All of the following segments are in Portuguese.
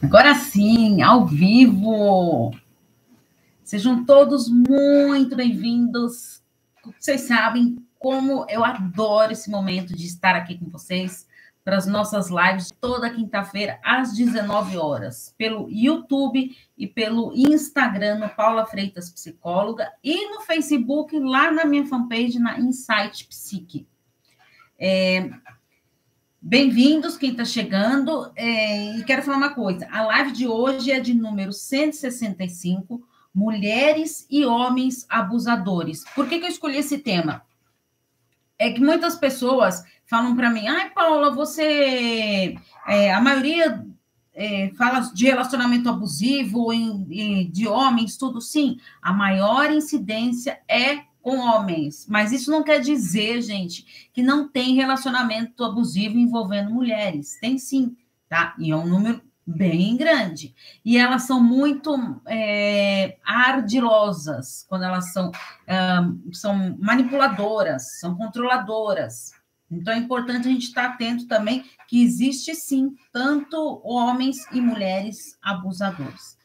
Agora sim, ao vivo. Sejam todos muito bem-vindos. Vocês sabem como eu adoro esse momento de estar aqui com vocês para as nossas lives toda quinta-feira às 19 horas, pelo YouTube e pelo Instagram no Paula Freitas Psicóloga e no Facebook lá na minha fanpage na Insight Psique. É, Bem-vindos, quem está chegando. É, e quero falar uma coisa: a live de hoje é de número 165, Mulheres e Homens Abusadores. Por que, que eu escolhi esse tema? É que muitas pessoas falam para mim, ai, Paula, você. É, a maioria é, fala de relacionamento abusivo, em, de homens, tudo sim. A maior incidência é com homens. Mas isso não quer dizer, gente, que não tem relacionamento abusivo envolvendo mulheres. Tem sim, tá? E é um número bem grande. E elas são muito é, ardilosas quando elas são, são manipuladoras, são controladoras. Então é importante a gente estar atento também que existe sim tanto homens e mulheres abusadores.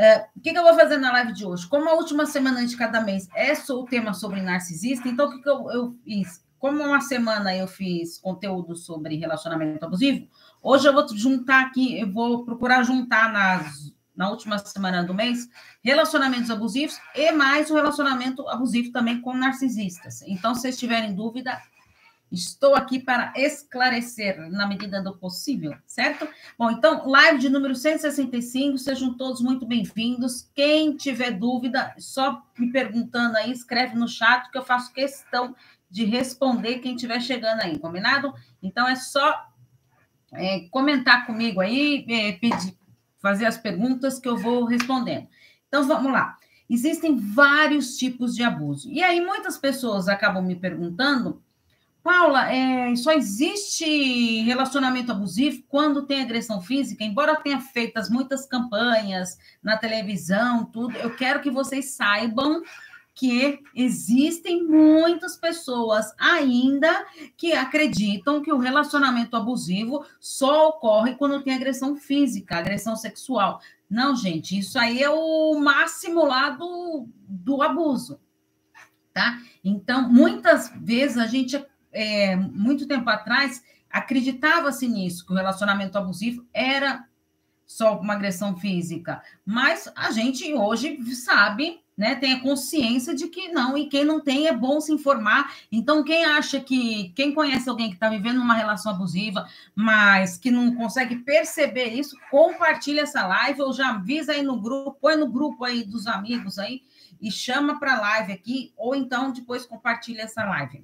É, o que, que, eu vou fazer na live de hoje? Como a última semana de cada mês é o tema sobre narcisista, então o que, que eu, eu, fiz? Como uma semana eu fiz conteúdo sobre relacionamento abusivo, hoje eu vou juntar aqui, eu vou procurar juntar nas, na última semana do mês relacionamentos abusivos e mais o relacionamento abusivo também com narcisistas. Então, se vocês tiverem dúvida, Estou aqui para esclarecer na medida do possível, certo? Bom, então, live de número 165, sejam todos muito bem-vindos. Quem tiver dúvida, só me perguntando aí, escreve no chat que eu faço questão de responder quem estiver chegando aí, combinado? Então, é só é, comentar comigo aí, é, pedir, fazer as perguntas que eu vou respondendo. Então, vamos lá. Existem vários tipos de abuso. E aí, muitas pessoas acabam me perguntando Paula, é, só existe relacionamento abusivo quando tem agressão física, embora tenha feitas muitas campanhas na televisão, tudo, eu quero que vocês saibam que existem muitas pessoas ainda que acreditam que o relacionamento abusivo só ocorre quando tem agressão física, agressão sexual. Não, gente, isso aí é o máximo lá do, do abuso, tá? Então, muitas vezes a gente é, muito tempo atrás, acreditava-se nisso, que o relacionamento abusivo era só uma agressão física. Mas a gente hoje sabe, né, tem a consciência de que não, e quem não tem é bom se informar. Então, quem acha que, quem conhece alguém que está vivendo uma relação abusiva, mas que não consegue perceber isso, compartilha essa live, ou já avisa aí no grupo, põe no grupo aí dos amigos aí, e chama para a live aqui, ou então depois compartilha essa live.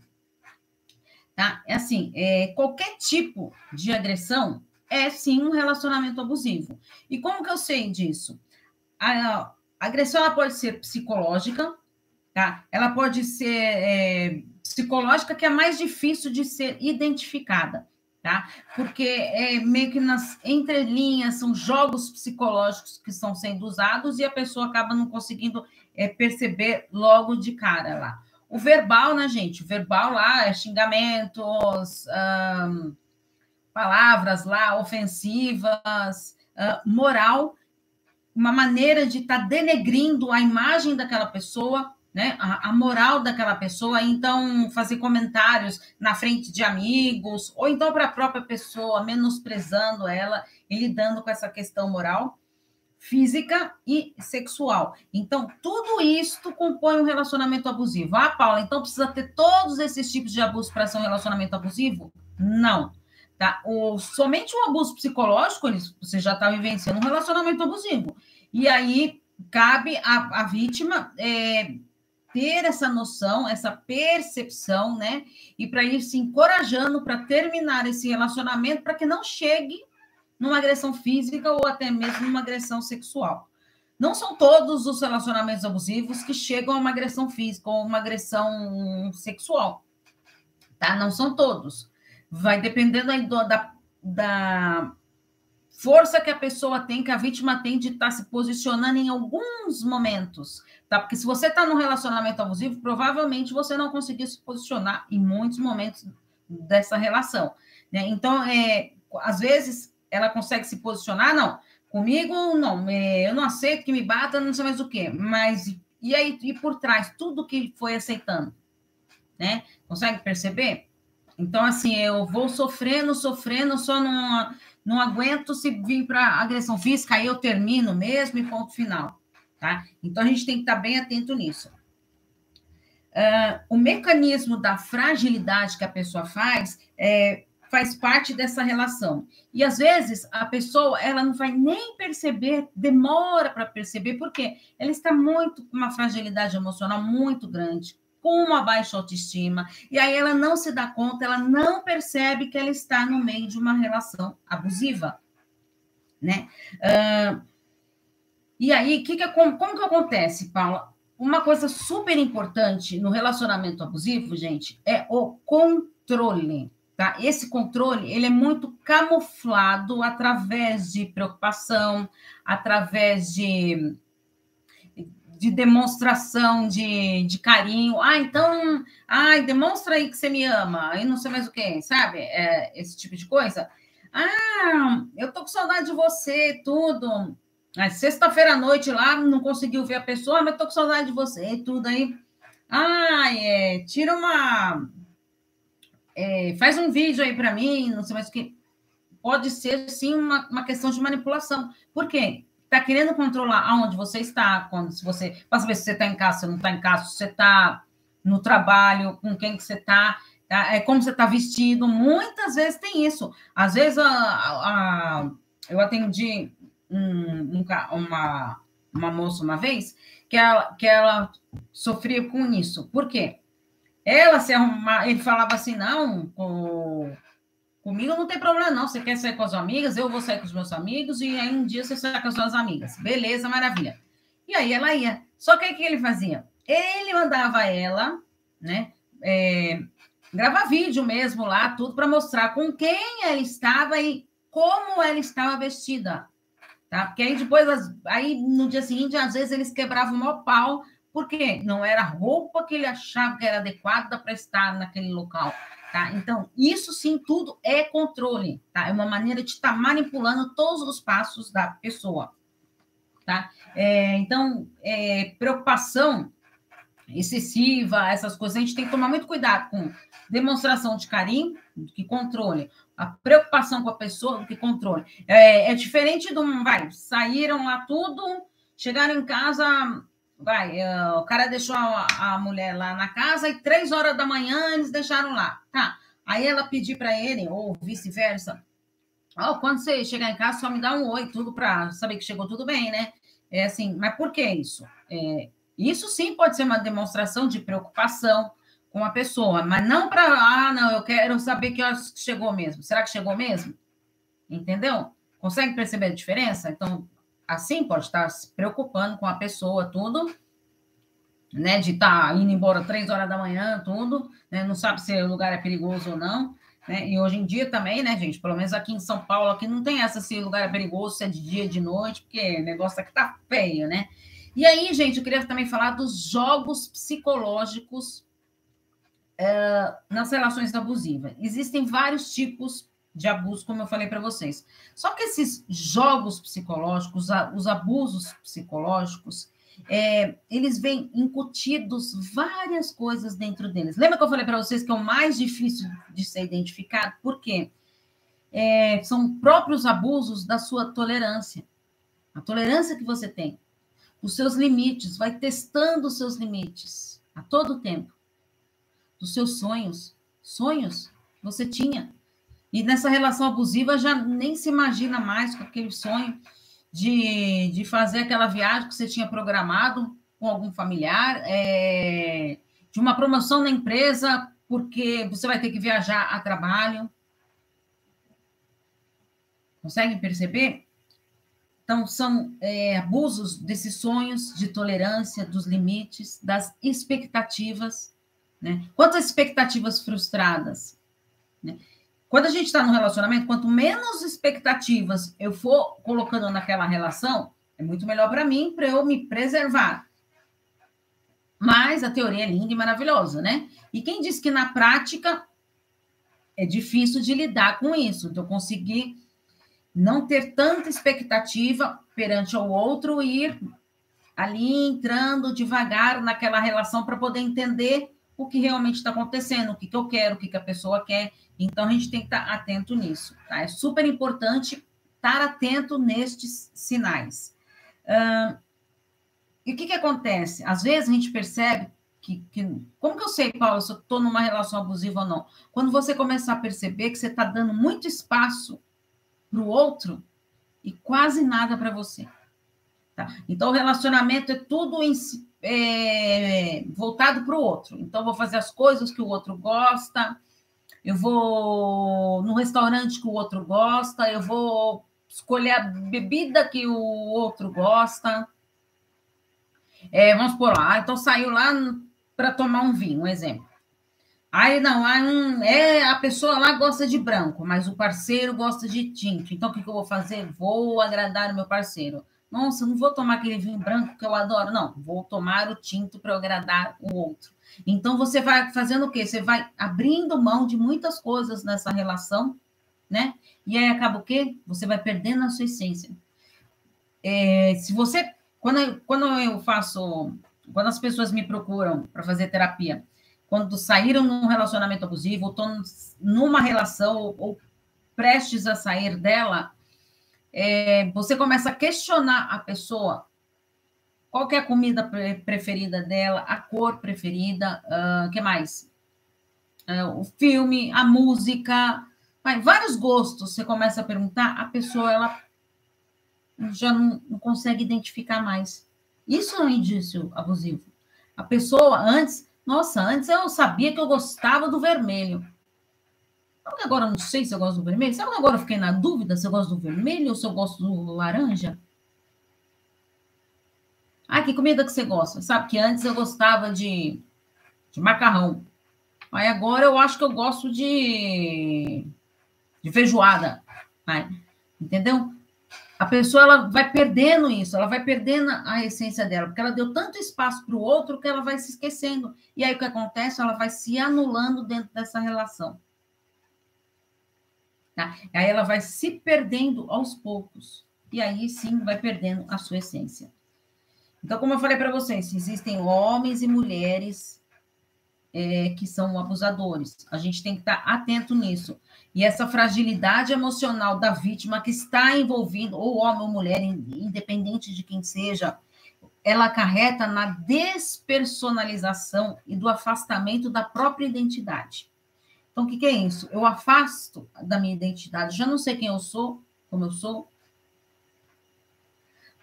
Tá? É assim, é, qualquer tipo de agressão é sim um relacionamento abusivo. E como que eu sei disso? A, a agressão ela pode ser psicológica, tá? Ela pode ser é, psicológica, que é mais difícil de ser identificada, tá? Porque é meio que nas entrelinhas são jogos psicológicos que estão sendo usados e a pessoa acaba não conseguindo é, perceber logo de cara lá. O verbal, né, gente? O verbal lá é xingamentos, palavras lá ofensivas, moral, uma maneira de estar tá denegrindo a imagem daquela pessoa, né? A, a, moral daquela pessoa, então fazer comentários na frente de amigos, ou então para a própria pessoa, menosprezando ela e lidando com essa questão moral física e sexual. Então, tudo isto compõe um relacionamento abusivo. Ah, Paula, então precisa ter todos esses tipos de abuso para ser um relacionamento abusivo? Não. Tá? O, somente um abuso psicológico, você já está vivenciando um relacionamento abusivo. E aí cabe à, vítima é, ter essa noção, essa percepção, né? E para ir se encorajando para terminar esse relacionamento, para que não chegue numa agressão física ou até mesmo numa agressão sexual. Não são todos os relacionamentos abusivos que chegam a uma agressão física ou uma agressão sexual, tá? Não são todos. Vai dependendo aí do, da, da força que a pessoa tem, que a vítima tem de estar tá se posicionando em alguns momentos, tá? Porque se você está num relacionamento abusivo, provavelmente você não conseguiu se posicionar em muitos momentos dessa relação, né? Então, é, às vezes ela consegue se posicionar? Não. Comigo, não, é, eu não aceito que me bata, não sei mais o quê. Mas, e aí, e por trás, tudo que foi aceitando, né? Consegue perceber? Então, assim, eu vou sofrendo, sofrendo, só não, não aguento se vir para agressão física, aí eu termino mesmo e ponto final, tá? Então, a gente tem que estar bem atento nisso. Uh, o mecanismo da fragilidade que a pessoa faz é, faz parte dessa relação. E às vezes a pessoa ela não vai nem perceber, demora para perceber, porque ela está muito com uma fragilidade emocional muito grande, com uma baixa autoestima, e aí ela não se dá conta, ela não percebe que ela está no meio de uma relação abusiva, né? Uh, e aí, que que, como, como que acontece, Paula? Uma coisa super importante no relacionamento abusivo, gente, é o controle. Tá? Esse controle ele é muito camuflado através de preocupação, através de, de demonstração de, de carinho. Ah, então, ai, demonstra aí que você me ama, e não sei mais o que, sabe? É, esse tipo de coisa. Ah, eu tô com saudade de você, tudo. Sexta-feira à noite lá, não conseguiu ver a pessoa, mas tô com saudade de você, tudo aí. Ah, é, tira uma é, faz um vídeo aí para mim, não sei mais o que. Pode ser, sim, uma, uma questão de manipulação. Por quê? Está querendo controlar aonde você está, quando se você. Para saber se você está em casa, se não está em casa, se você está no trabalho, com quem que você está, tá? é como você está vestido. Muitas vezes tem isso. Às vezes a, a eu atendi um, um, uma, uma moça uma vez que ela, que ela sofria com isso. Por quê? Ela se arrumar, ele falava assim: não, com, comigo não tem problema, não. Você quer sair com as amigas, eu vou sair com os meus amigos, e aí um dia você sai com as suas amigas. Beleza, maravilha. E aí ela ia. Só que o que ele fazia? Ele mandava ela, né? É, gravar vídeo mesmo lá, tudo para mostrar com quem ela estava e como ela estava vestida. Tá? Porque aí depois, aí no dia seguinte, às vezes eles quebravam o maior pau porque não era a roupa que ele achava que era adequada para estar naquele local. Tá? Então, isso sim, tudo é controle, tá? É uma maneira de estar tá manipulando todos os passos da pessoa, tá? É, então, é, preocupação excessiva, essas coisas, a gente tem que tomar muito cuidado com demonstração de carinho, que controle, a preocupação com a pessoa, que controle. É, é diferente de um, vai, saíram lá tudo, chegaram em casa, vai, uh, o cara deixou a, a, mulher lá na casa e três horas da manhã eles deixaram lá. Tá. Aí ela pediu para ele, ou vice-versa, oh, quando você chegar em casa, só me dá um oi, tudo para saber que chegou tudo bem, né? É assim, mas por que isso? É, isso sim pode ser uma demonstração de preocupação com a pessoa, mas não para, ah, não, eu quero saber que chegou mesmo. Será que chegou mesmo? Entendeu? Consegue perceber a diferença? Então, assim pode estar se preocupando com a pessoa, tudo, né? De estar tá indo embora três horas da manhã, tudo, né? Não sabe se o lugar é perigoso ou não. Né? E hoje em dia também, né, gente? Pelo menos aqui em São Paulo, aqui não tem essa se o lugar é perigoso, se é de dia, de noite, porque o negócio aqui tá feio, né? E aí, gente, eu queria também falar dos jogos psicológicos é, nas relações abusivas. Existem vários tipos de abuso, como eu falei para vocês. Só que esses jogos psicológicos, os abusos psicológicos, é, eles vêm incutidos várias coisas dentro deles. Lembra que eu falei para vocês que é o mais difícil de ser identificado? Por quê? É, são próprios abusos da sua tolerância. A tolerância que você tem, os seus limites, vai testando os seus limites a todo tempo. Dos seus sonhos, sonhos você tinha, e nessa relação abusiva já nem se imagina mais com aquele sonho de, de fazer aquela viagem que você tinha programado com algum familiar, é, de uma promoção na empresa, porque você vai ter que viajar a trabalho. Conseguem perceber? Então, são é, abusos desses sonhos de tolerância, dos limites, das expectativas. Né? Quantas expectativas frustradas? Né? Quando a gente está no relacionamento, quanto menos expectativas eu for colocando naquela relação, é muito melhor para mim, para eu me preservar. Mas a teoria é linda e maravilhosa, né? E quem diz que na prática é difícil de lidar com isso, de eu conseguir não ter tanta expectativa perante o outro e ir ali entrando devagar naquela relação para poder entender o que realmente está acontecendo, o que, que eu quero, o que, que a pessoa quer. Então, a gente tem que estar tá atento nisso. Tá? É super importante estar atento nestes sinais. Uh, e o que, que acontece? Às vezes a gente percebe que, que. Como que eu sei, Paulo, se eu estou numa relação abusiva ou não? Quando você começar a perceber que você está dando muito espaço para o outro e quase nada para você. Tá? Então, o relacionamento é tudo em, é, voltado para o outro. Então, vou fazer as coisas que o outro gosta, eu vou no restaurante que o outro gosta, eu vou escolher a bebida que o outro gosta. É, vamos por lá, então saiu lá para tomar um vinho, um exemplo. Aí não, aí um, é, a pessoa lá gosta de branco, mas o parceiro gosta de tinto. Então o que, que eu vou fazer? Vou agradar o meu parceiro. Nossa, não vou tomar aquele vinho branco que eu adoro. Não, vou tomar o tinto para agradar o outro. Então você vai fazendo o quê? Você vai abrindo mão de muitas coisas nessa relação, né? E aí acaba o quê? Você vai perdendo a sua essência. É, se você, quando eu, quando eu faço, quando as pessoas me procuram para fazer terapia, quando saíram num relacionamento abusivo, ou estão numa relação ou, ou prestes a sair dela, é, você começa a questionar a pessoa qual é a comida preferida dela, a cor preferida, o uh, que mais? Uh, o filme, a música, vai, vários gostos. Você começa a perguntar, a pessoa ela já não, não consegue identificar mais. Isso é um indício abusivo. A pessoa antes, nossa, antes eu sabia que eu gostava do vermelho. Sabe que agora eu não sei se eu gosto do vermelho? Sabe que agora eu fiquei na dúvida se eu gosto do vermelho ou se eu gosto do laranja? Ah, que comida que você gosta? Sabe que antes eu gostava de, de macarrão. Aí agora eu acho que eu gosto de, de feijoada. Né? Entendeu? A pessoa ela vai perdendo isso, ela vai perdendo a essência dela, porque ela deu tanto espaço para o outro que ela vai se esquecendo. E aí o que acontece? Ela vai se anulando dentro dessa relação. Tá? Aí ela vai se perdendo aos poucos. E aí sim vai perdendo a sua essência. Então, como eu falei para vocês, existem homens e mulheres é, que são abusadores. A gente tem que estar atento nisso. E essa fragilidade emocional da vítima que está envolvida, ou homem ou mulher, independente de quem seja, ela acarreta na despersonalização e do afastamento da própria identidade. Então, o que, que é isso? Eu afasto da minha identidade, já não sei quem eu sou, como eu sou.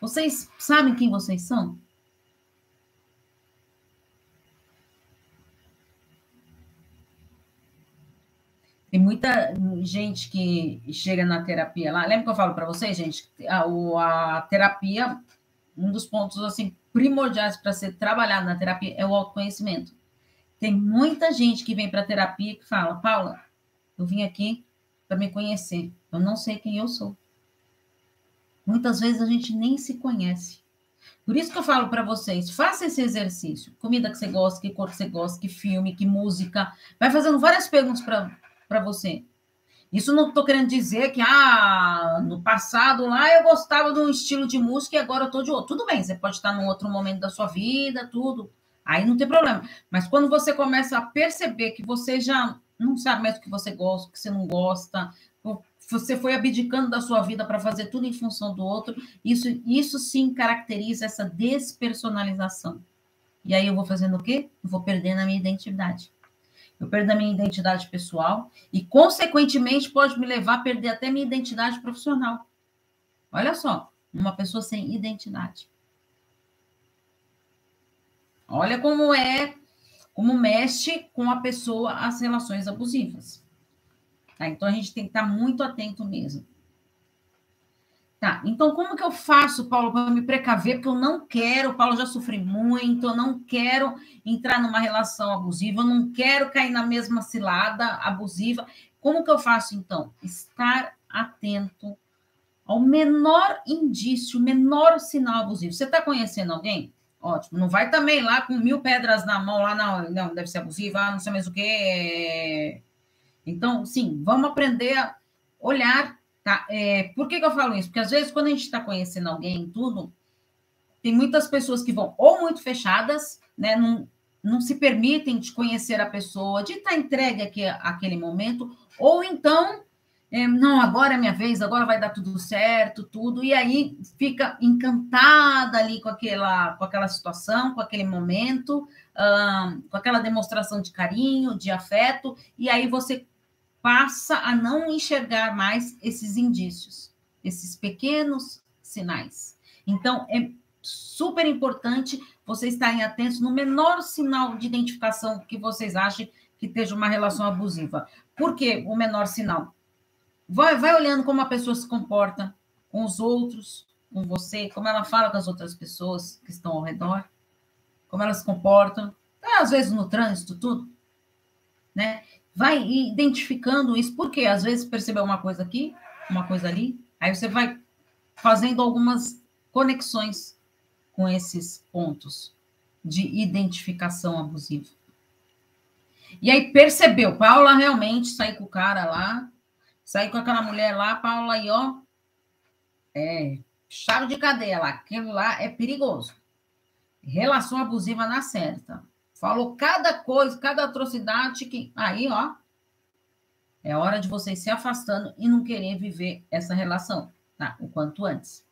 Vocês sabem quem vocês são? Tem muita gente que chega na terapia lá. Lembra que eu falo para vocês, gente? A, a, terapia, um dos pontos assim primordiais para ser trabalhado na terapia é o autoconhecimento. Tem muita gente que vem para terapia que fala: Paula, eu vim aqui para me conhecer. Eu não sei quem eu sou. Muitas vezes a gente nem se conhece. Por isso que eu falo para vocês, faça esse exercício. Comida que você gosta, que cor que você gosta, que filme, que música. Vai fazendo várias perguntas para você. Isso não estou querendo dizer que ah, no passado lá eu gostava de um estilo de música e agora eu estou de outro. Tudo bem, você pode estar num outro momento da sua vida, tudo. Aí não tem problema. Mas quando você começa a perceber que você já não sabe mais o que você gosta, o que você não gosta, você foi abdicando da sua vida para fazer tudo em função do outro, isso, isso sim caracteriza essa despersonalização. E aí eu vou fazendo o quê? Eu vou perdendo a minha identidade. Eu perdo a minha identidade pessoal e, consequentemente, pode me levar a perder até minha identidade profissional. Olha só, uma pessoa sem identidade. Olha como é, como mexe com a pessoa as relações abusivas. Tá? Então a gente tem que estar muito atento mesmo. Tá, então como que eu faço, Paulo, para me precaver? Porque eu não quero, Paulo já sofri muito, eu não quero entrar numa relação abusiva, eu não quero cair na mesma cilada abusiva. Como que eu faço, então? Estar atento ao menor indício, menor sinal abusivo. Você está conhecendo alguém? Ótimo. Não vai também lá com mil pedras na mão, lá na. Não, deve ser abusiva, não sei mais o quê. Então, sim, vamos aprender a olhar Tá? É, por que, que eu falo isso? Porque às vezes, quando a gente está conhecendo alguém, tudo, tem muitas pessoas que vão ou muito fechadas, né? Não, não se permitem de conhecer a pessoa, de estar tá entregue aqui, aquele momento, ou então, é, não, agora é minha vez, agora vai dar tudo certo, tudo, e aí fica encantada ali com aquela, com aquela situação, com aquele momento, com aquela demonstração de carinho, de afeto, e aí você passa a não enxergar mais esses indícios, esses pequenos sinais. Então, é super importante vocês estarem atentos no menor sinal de identificação que vocês achem que esteja uma relação abusiva. Por que o menor sinal? Vai, vai olhando como a pessoa se comporta com os outros, com você, como ela fala com as outras pessoas que estão ao redor, como elas se comportam, às vezes no trânsito, tudo, né? Vai identificando isso, porque às vezes percebeu uma coisa aqui, uma coisa ali, aí você vai fazendo algumas conexões com esses pontos de identificação abusiva. E aí percebeu, Paula realmente sair com o cara lá, sair com aquela mulher lá, Paula aí, ó, é chave de cadeia lá, aquilo lá é perigoso. Relação abusiva na certa. Falou cada coisa, cada atrocidade que aí, ó, é hora de vocês se afastando e não querer viver essa relação, tá? O quanto antes.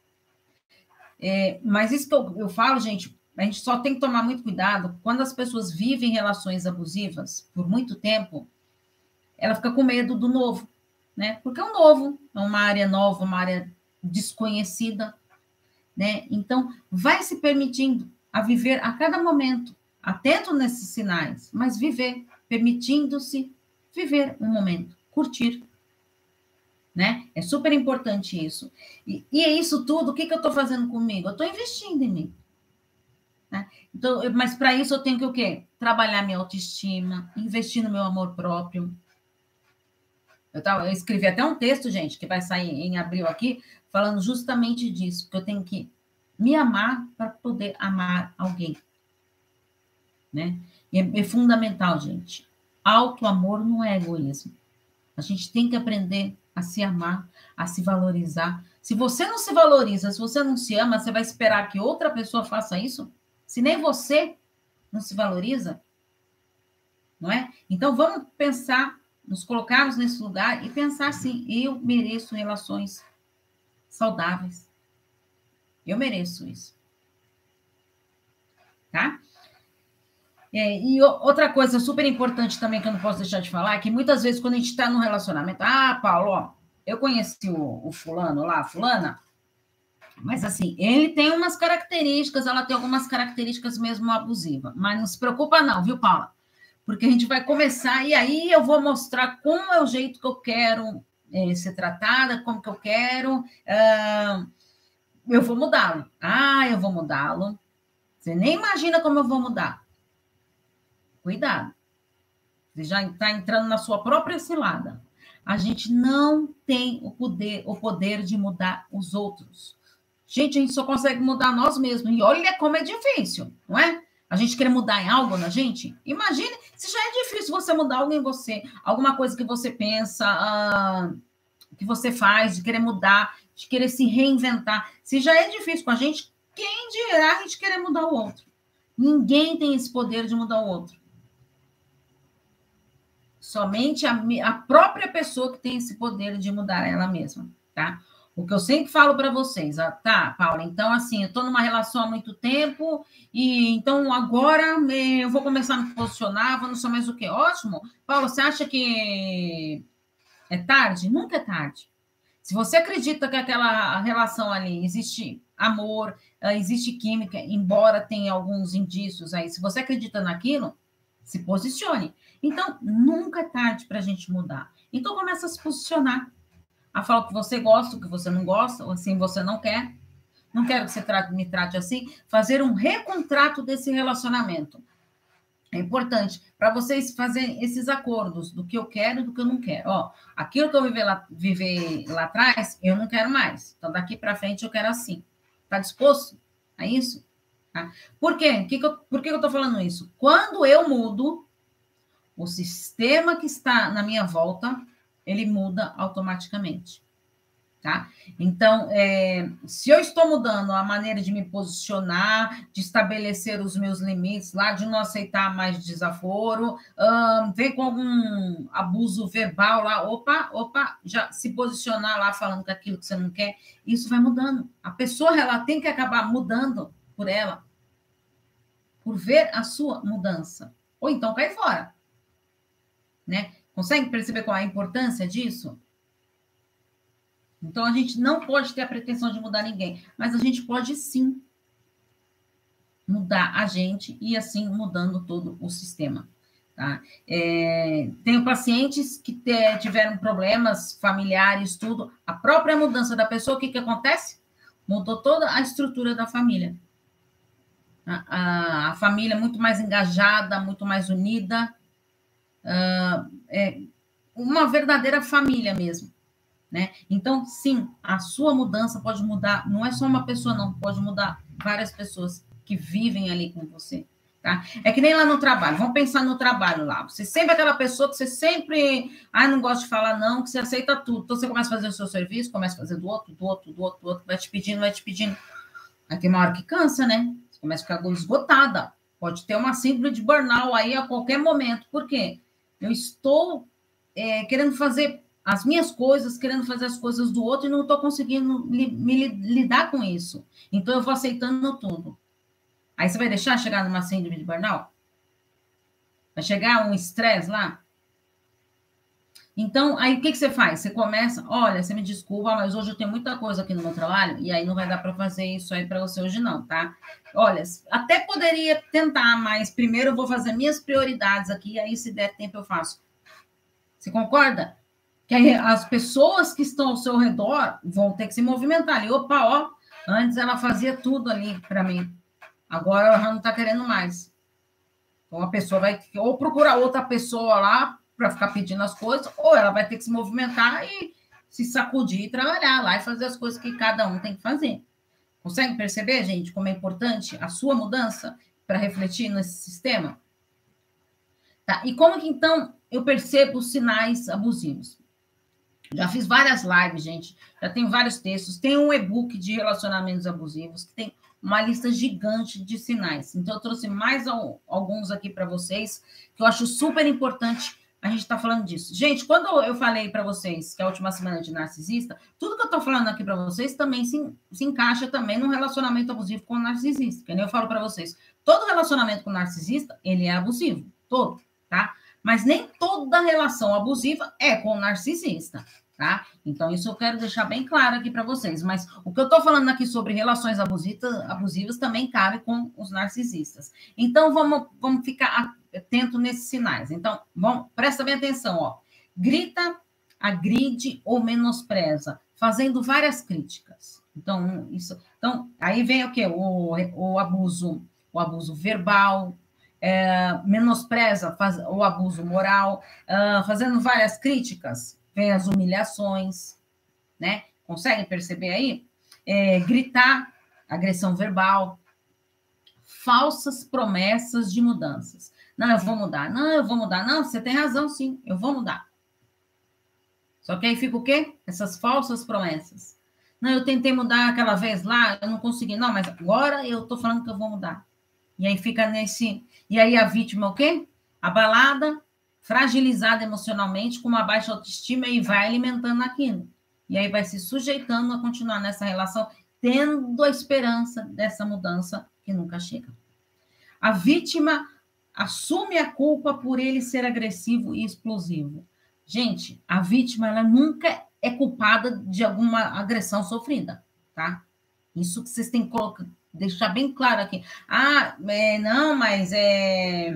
É, mas isso que eu, eu falo, gente, a gente só tem que tomar muito cuidado quando as pessoas vivem relações abusivas por muito tempo, ela fica com medo do novo, né? Porque é um novo, é uma área nova, uma área desconhecida, né? Então, vai se permitindo a viver a cada momento, atento nesses sinais, mas viver, permitindo-se viver um momento, curtir, né? É super importante isso. E, e é isso tudo, o que, que eu estou fazendo comigo? Eu estou investindo em mim. Né? Então, mas para isso eu tenho que o quê? Trabalhar minha autoestima, investir no meu amor próprio. Eu, tava, eu escrevi até um texto, gente, que vai sair em abril aqui, falando justamente disso, que eu tenho que me amar para poder amar alguém. Né? E é, é fundamental, gente. Auto amor não é egoísmo. A gente tem que aprender a se amar, a se valorizar. Se você não se valoriza, se você não se ama, você vai esperar que outra pessoa faça isso? Se nem você não se valoriza, não é? Então vamos pensar, nos colocarmos nesse lugar e pensar assim: eu mereço relações saudáveis. Eu mereço isso. Tá? É, e outra coisa super importante também que eu não posso deixar de falar é que muitas vezes quando a gente está num relacionamento, ah, Paulo, ó, eu conheci o, o, fulano lá, a fulana, mas assim, ele tem umas características, ela tem algumas características mesmo abusivas, mas não se preocupa não, viu, Paula? Porque a gente vai começar e aí eu vou mostrar como é o jeito que eu quero é, ser tratada, como que eu quero, uh, eu vou mudá-lo. Ah, eu vou mudá-lo. Você nem imagina como eu vou mudar. Cuidado. Você já está entrando na sua própria cilada. A gente não tem o poder, o poder de mudar os outros. Gente, a gente só consegue mudar nós mesmos. E olha como é difícil, não é? A gente querer mudar em algo na gente. Imagine se já é difícil você mudar algo em você, alguma coisa que você pensa, uh, que você faz, de querer mudar, de querer se reinventar. Se já é difícil com a gente, quem dirá a gente querer mudar o outro? Ninguém tem esse poder de mudar o outro. Somente a, a própria pessoa que tem esse poder de mudar ela mesma, tá? O que eu sempre falo para vocês, tá, Paula? Então, assim, eu estou numa relação há muito tempo e então agora eu vou começar a me posicionar, vou não sei mais o que. Ótimo. Paula, você acha que é tarde? Nunca é tarde. Se você acredita que aquela relação ali existe amor, ah, existe química, embora tenha alguns indícios aí, se você acredita naquilo, se posicione. Então, nunca é tarde para a gente mudar. Então, começa a se posicionar. A falar o que você gosta, o que você não gosta, ou assim você não quer. Não quero que você trate, me trate assim. Fazer um recontrato desse relacionamento. É importante para vocês fazerem esses acordos do que eu quero e do que eu não quero. Ó, aquilo que eu vivi lá, viver lá atrás, eu não quero mais. Então, daqui para frente, eu quero assim. Está disposto a isso? Tá? Por quê? Que que eu, por que eu estou falando isso? Quando eu mudo, o sistema que está na minha volta, ele muda automaticamente. Tá? Então, é, se eu estou mudando a maneira de me posicionar, de estabelecer os meus limites lá, de não aceitar mais desaforo, um, vem com algum abuso verbal lá, opa, opa, já se posicionar lá falando que aquilo que você não quer, isso vai mudando. A pessoa ela tem que acabar mudando por ela, por ver a sua mudança, ou então cai fora, né? Consegue perceber qual é a importância disso? Então, a gente não pode ter a pretensão de mudar ninguém, mas a gente pode sim mudar a gente e assim mudando todo o sistema. Tá? É, tenho pacientes que te, tiveram problemas familiares, tudo. A própria mudança da pessoa, o que, que acontece? Mudou toda a estrutura da família. A, a, a família muito mais engajada, muito mais unida. Uh, é uma verdadeira família mesmo. Né? Então, sim, a sua mudança pode mudar, não é só uma pessoa, não, pode mudar várias pessoas que vivem ali com você. Tá? É que nem lá no trabalho, vamos pensar no trabalho lá. Você sempre é aquela pessoa que você sempre, ah, não gosta de falar não, que você aceita tudo. Então você começa a fazer o seu serviço, começa a fazer do outro, do outro, do outro, do outro, vai te pedindo, vai te pedindo. Aí tem uma hora que cansa, né? Você começa a ficar esgotada. Pode ter uma síndrome de burnout aí a qualquer momento. Por quê? Eu estou é, querendo fazer as minhas coisas, querendo fazer as coisas do outro e não estou conseguindo li, me lidar com isso. Então eu vou aceitando tudo. Aí você vai deixar chegar numa síndrome de burnout? Vai chegar um estresse lá? Então, aí o que, que você faz? Você começa, olha, você me desculpa, mas hoje eu tenho muita coisa aqui no meu trabalho, e aí não vai dar para fazer isso aí para você hoje, não, tá? Olha, até poderia tentar, mas primeiro eu vou fazer minhas prioridades aqui, aí se der tempo eu faço. Você concorda? que as pessoas que estão ao seu redor vão ter que se movimentar ali. Opa, ó, antes ela fazia tudo ali para mim, agora ela não está querendo mais. Então a pessoa vai ou procurar outra pessoa lá para ficar pedindo as coisas, ou ela vai ter que se movimentar e se sacudir e trabalhar lá e fazer as coisas que cada um tem que fazer. Consegue perceber, gente, como é importante a sua mudança para refletir nesse sistema? Tá? E como que então eu percebo os sinais abusivos? Já fiz várias lives, gente. Já tenho vários textos. Tem um e-book de relacionamentos abusivos que tem uma lista gigante de sinais. Então, eu trouxe mais alguns aqui para vocês, que eu acho super importante a gente estar tá falando disso. Gente, quando eu falei para vocês que é a última semana de narcisista, tudo que eu estou falando aqui para vocês também se, se encaixa também num relacionamento abusivo com o narcisista. Que eu falo para vocês, todo relacionamento com o narcisista, ele é abusivo, todo, tá? Mas nem toda relação abusiva é com o narcisista tá? Então, isso eu quero deixar bem claro aqui para vocês. Mas o que eu estou falando aqui sobre relações abusivas, abusivas também cabe com os narcisistas. Então, vamos, vamos ficar atento nesses sinais. Então, vamos, presta bem atenção, ó. Grita, agride ou menospreza, fazendo várias críticas. Então, isso. Então, aí vem o quê? O, o abuso, o abuso verbal, é, menospreza faz, o abuso moral, uh, fazendo várias críticas, vem as humilhações, né? Conseguem perceber aí? É, gritar, agressão verbal, falsas promessas de mudanças. Não, eu vou mudar. Não, eu vou mudar. Não, você tem razão, sim, eu vou mudar. Só que aí fica o quê? Essas falsas promessas. Não, eu tentei mudar aquela vez lá, eu não consegui. Não, mas agora eu tô falando que eu vou mudar. E aí fica nesse. E aí a vítima o quê? Abalada, fragilizada emocionalmente, com uma baixa autoestima e vai alimentando aquilo. E aí vai se sujeitando a continuar nessa relação, tendo a esperança dessa mudança que nunca chega. A vítima assume a culpa por ele ser agressivo e explosivo. Gente, a vítima ela nunca é culpada de alguma agressão sofrida, tá? Isso que vocês têm que colocar, deixar bem claro aqui. Ah, é, não, mas é,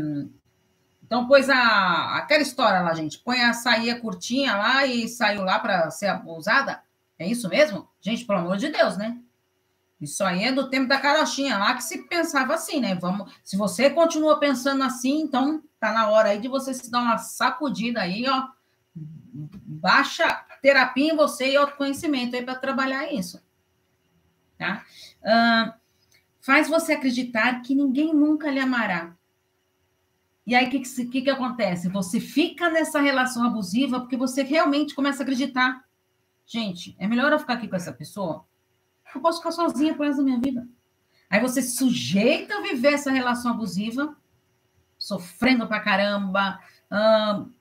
então, pôs a, aquela história lá, gente. Põe a saia curtinha lá e saiu lá para ser abusada. É isso mesmo? Gente, pelo amor de Deus, né? Isso aí é do tempo da carochinha lá que se pensava assim, né? Vamos, se você continua pensando assim, então tá na hora aí de você se dar uma sacudida aí, ó. Baixa terapia em você e autoconhecimento aí para trabalhar isso. Tá? Uh, faz você acreditar que ninguém nunca lhe amará e aí, o que, que, que, acontece? Você fica nessa relação abusiva porque você realmente começa a acreditar gente, é melhor eu ficar aqui com essa pessoa? Eu posso ficar sozinha por da minha vida. Aí você se sujeita a viver essa relação abusiva, sofrendo pra caramba, hum,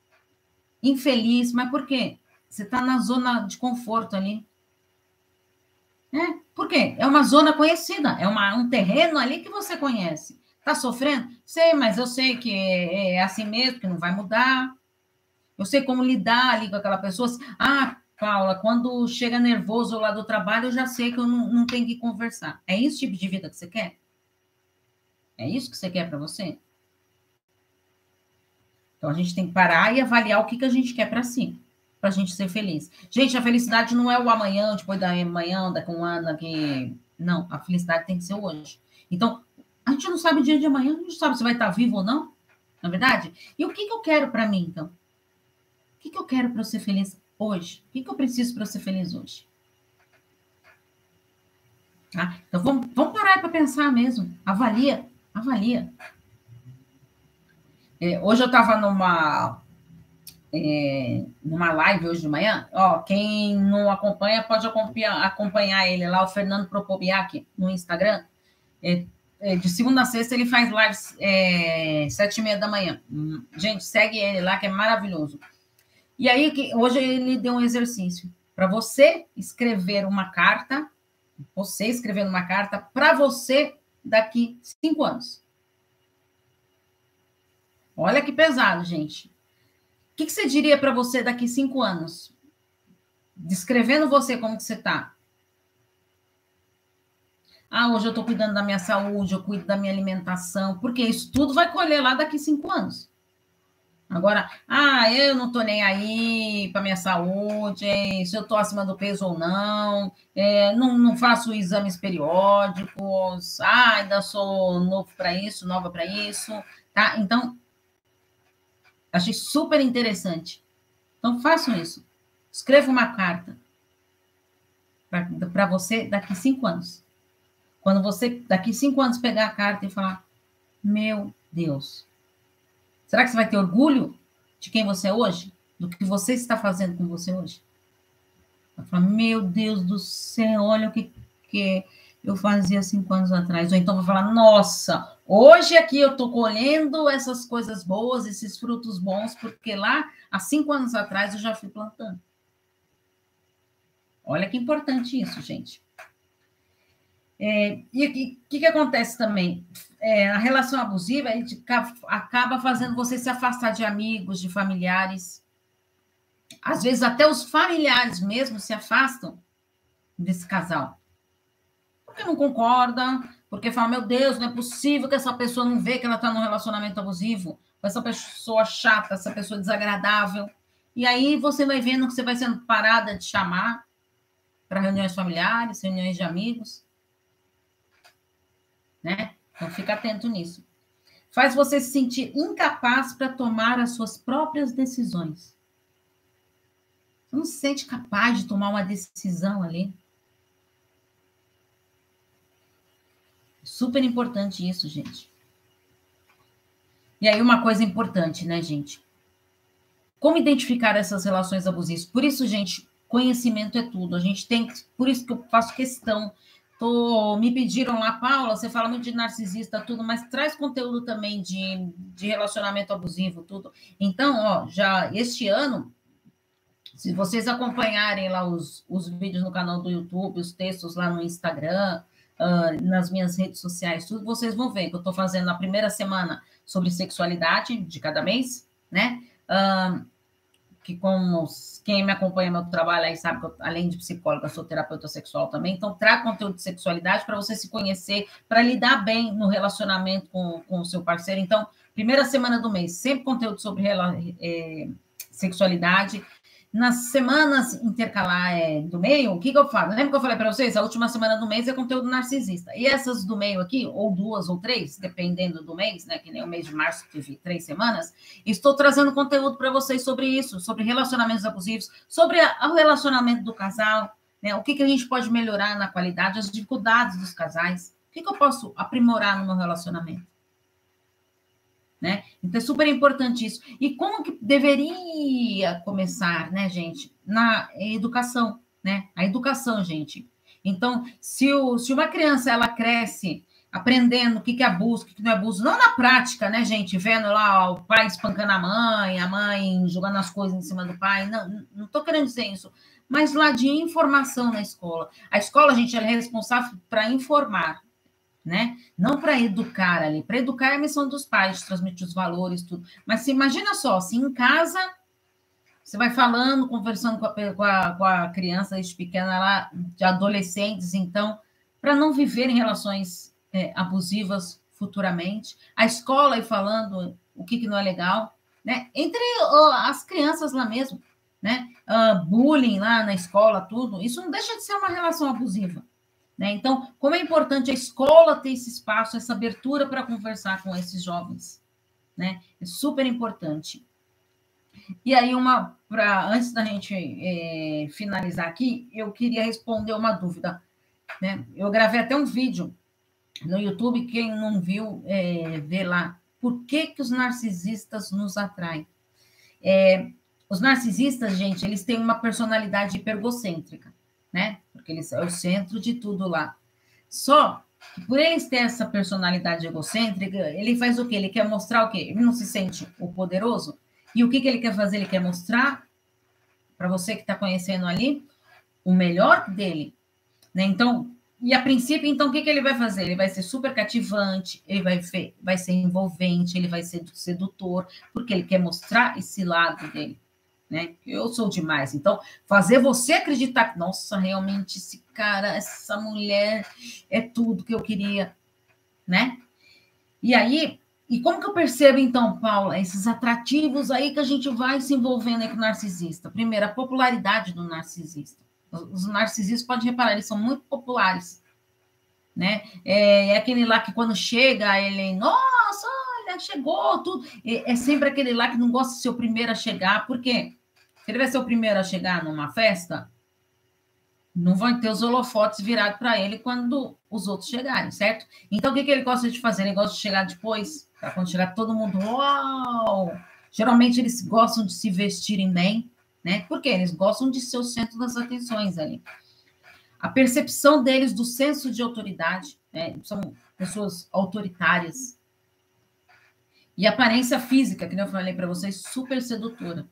infeliz, mas por quê? Você está na zona de conforto ali. É, por quê? É uma zona conhecida, é uma, um terreno ali que você conhece. Está sofrendo? Sei, mas eu sei que é, é assim mesmo, que não vai mudar. Eu sei como lidar ali com aquela pessoa. Ah, Paula, quando chega nervoso lá do trabalho, eu já sei que eu não, não tenho que conversar. É esse tipo de vida que você quer? É isso que você quer para você? Então a gente tem que parar e avaliar o que, que a gente quer para si, para a gente ser feliz. Gente, a felicidade não é o amanhã, depois da manhã, daqui um ano, daqui. Não, a felicidade tem que ser hoje. Então, a gente não sabe o dia de amanhã, a gente não sabe se vai estar vivo ou não, na é verdade? E o que, que eu quero para mim, então? O que, que eu quero para eu ser feliz hoje? O que, que eu preciso para eu ser feliz hoje? Tá? Então vamos, vamos parar para pensar mesmo. Avalia, avalia. É, hoje eu estava numa, é, numa live hoje de manhã. Ó, quem não acompanha pode acompanhar, acompanhar ele lá, o Fernando Propobiak, no Instagram. É, de segunda a sexta ele faz lives é, sete e meia da manhã. Hum, gente, segue ele lá, que é maravilhoso. E aí, hoje ele deu um exercício para você escrever uma carta, você escrevendo uma carta para você daqui cinco anos. Olha que pesado, gente. O que, que você diria para você daqui cinco anos? Descrevendo você como que você está. Ah, hoje eu estou cuidando da minha saúde, eu cuido da minha alimentação, porque isso tudo vai colher lá daqui cinco anos. Agora, ah, eu não estou nem aí para minha saúde, se eu estou acima do peso ou não, é, não, não faço exames periódicos, ah, ainda sou novo para isso, nova para isso, tá? Então, achei super interessante. Então, façam isso. Escreva uma carta para você daqui cinco anos. Quando você, daqui cinco anos, pegar a carta e falar: Meu Deus, será que você vai ter orgulho de quem você é hoje? Do que você está fazendo com você hoje? Vai falar: Meu Deus do céu, olha o que, que eu fazia cinco anos atrás. Ou então vai falar: Nossa, hoje aqui eu estou colhendo essas coisas boas, esses frutos bons, porque lá, há cinco anos atrás, eu já fui plantando. Olha que importante isso, gente. É, e o que, que acontece também? É, a relação abusiva acaba fazendo você se afastar de amigos, de familiares. Às vezes, até os familiares mesmo se afastam desse casal. Porque não concordam, porque falam: meu Deus, não é possível que essa pessoa não vê que ela está num relacionamento abusivo, com essa pessoa chata, essa pessoa desagradável. E aí você vai vendo que você vai sendo parada de chamar para reuniões familiares, reuniões de amigos né? Então fica atento nisso. Faz você se sentir incapaz para tomar as suas próprias decisões. Você não se sente capaz de tomar uma decisão ali. Super importante isso, gente. E aí, uma coisa importante, né, gente? Como identificar essas relações abusivas? Por isso, gente, conhecimento é tudo. A gente tem, por isso que eu faço questão Tô, me pediram lá, Paula, você fala muito de narcisista, tudo, mas traz conteúdo também de, de relacionamento abusivo, tudo. Então, ó, já este ano, se vocês acompanharem lá os, os vídeos no canal do YouTube, os textos lá no Instagram, uh, nas minhas redes sociais, tudo, vocês vão ver que eu estou fazendo a primeira semana sobre sexualidade de cada mês, né? Uh, que como quem me acompanha meu trabalho aí sabe que eu, além de psicóloga, sou terapeuta sexual também, então trago conteúdo de sexualidade para você se conhecer, para lidar bem no relacionamento com, com o seu parceiro. Então, primeira semana do mês, sempre conteúdo sobre é, sexualidade, nas semanas intercalar é, do meio, o que, que eu falo? Lembra que eu falei para vocês? A última semana do mês é conteúdo narcisista. E essas do meio aqui, ou duas ou três, dependendo do mês, né? Que nem o mês de março teve três semanas, estou trazendo conteúdo para vocês sobre isso, sobre relacionamentos abusivos, sobre a, o relacionamento do casal, né? O que, que a gente pode melhorar na qualidade, as dificuldades dos casais. O que, que eu posso aprimorar no meu relacionamento? Né? Então é super importante isso. E como que deveria começar, né, gente? Na educação. né? A educação, gente. Então, se, o, se uma criança ela cresce aprendendo o que, é abuso, o que, não é abuso, não na prática, né, gente? Vendo lá o pai espancando a mãe, a mãe jogando as coisas em cima do pai. Não, não estou querendo dizer isso. Mas lá de informação na escola. A escola, gente, ela é responsável para informar, né? Não para educar ali. Para educar é a missão dos pais, transmitir os valores, tudo. Mas se imagina só, se em casa você vai falando, conversando com a, com a, com a criança pequena lá, de adolescentes, então, para não viver em relações é, abusivas futuramente. A escola aí falando o que, que não é legal, né? Entre uh, as crianças lá mesmo, né? Uh, bullying lá na escola, tudo. Isso não deixa de ser uma relação abusiva. Né? Então, como é importante a escola ter esse espaço, essa abertura para conversar com esses jovens. Né? É super importante. E aí, uma para antes da gente é, finalizar aqui, eu queria responder uma dúvida. Né? Eu gravei até um vídeo no YouTube, quem não viu, é, vê lá. Por que, que os narcisistas nos atraem? É, os narcisistas, gente, eles têm uma personalidade hipergocêntrica, né? Porque eles são o centro de tudo lá. Só que por eles terem essa personalidade egocêntrica, ele faz o quê? Ele quer mostrar o quê? Ele não se sente o poderoso, e o que, que ele quer fazer? Ele quer mostrar para você que está conhecendo ali o melhor dele. Né? Então, e a princípio, então, o que, que ele vai fazer? Ele vai ser super cativante, ele vai, vai ser envolvente, ele vai ser sedutor, porque ele quer mostrar esse lado dele. Né? Eu sou demais. Então, fazer você acreditar que, nossa, realmente esse cara, essa mulher é tudo que eu queria, né? E aí, e como que eu percebo, então, Paula, esses atrativos aí que a gente vai se envolvendo aí com o narcisista? Primeiro, a popularidade do narcisista. Os narcisistas, pode reparar, eles são muito populares. Né? É, é aquele lá que quando chega, ele, nossa, chegou, tudo. É, é, sempre aquele lá que não gosta de ser o primeiro a chegar, porque se ele vai ser o primeiro a chegar numa festa, não vai ter os holofotes virados para ele quando os outros chegarem, certo? Então, o que, que ele gosta de fazer? Ele gosta de chegar depois, para quando chegar todo mundo, uau! Geralmente eles gostam de se vestirem bem, né? Porque eles gostam de ser o centro das atenções ali. A percepção deles do senso de autoridade, né? São pessoas autoritárias. E aparência física, que eu falei para vocês, super sedutora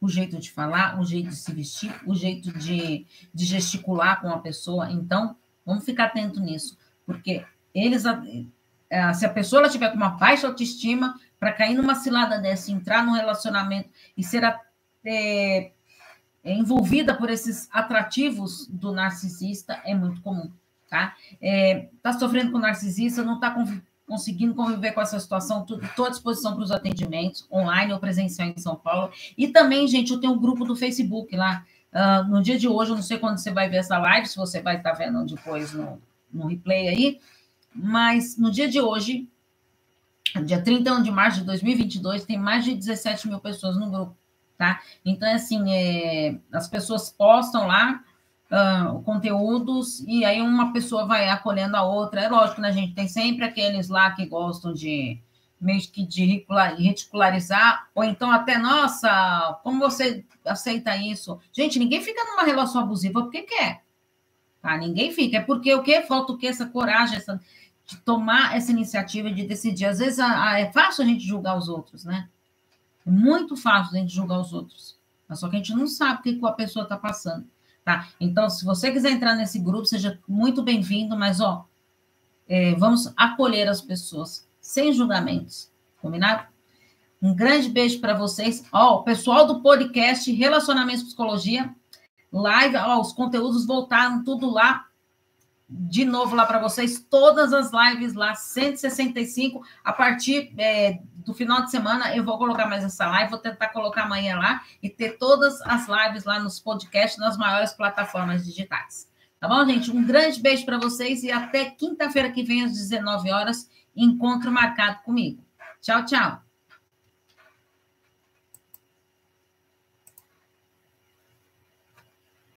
o jeito de falar, o jeito de se vestir, o jeito de, de gesticular com a pessoa. Então, vamos ficar atento nisso, porque eles, é, se a pessoa tiver com uma baixa autoestima, para cair numa cilada dessa, entrar num relacionamento e ser é, é, envolvida por esses atrativos do narcisista, é muito comum, tá? É, tá sofrendo com narcisista, não está conseguindo conviver com essa situação, estou à disposição para os atendimentos, online ou presencial em São Paulo. E também, gente, eu tenho um grupo do Facebook lá. Uh, no dia de hoje, eu não sei quando você vai ver essa live, se você vai estar tá vendo depois no, no replay aí, mas no dia de hoje, dia 31 de março de 2022, tem mais de 17 mil pessoas no grupo, tá? Então, assim, é, as pessoas postam lá, uh, conteúdos, e aí uma pessoa vai acolhendo a outra. É lógico, né, gente? Tem sempre aqueles lá que gostam de meio que de ridicularizar, ou então até, nossa, como você aceita isso? Gente, ninguém fica numa relação abusiva porque quer. Tá? Ninguém fica. É porque o que? Falta o que? Essa coragem, essa, de tomar essa iniciativa de decidir. Às vezes a, a, é fácil a gente julgar os outros, né? É muito fácil a gente julgar os outros. Mas só que a gente não sabe o que a pessoa está passando. Tá? Então, se você quiser entrar nesse grupo, seja muito bem-vindo, mas ó, é, vamos acolher as pessoas sem julgamentos, combinado? Um grande beijo para vocês. Ó, o pessoal do podcast Relacionamentos Psicologia, live, ó, os conteúdos voltaram tudo lá de novo lá para vocês, todas as lives lá, 165, a partir é, do final de semana eu vou colocar mais essa live, vou tentar colocar amanhã lá e ter todas as lives lá nos podcasts, nas maiores plataformas digitais. Tá bom, gente? Um grande beijo para vocês e até quinta-feira que vem às 19 horas, encontro marcado comigo. Tchau, tchau.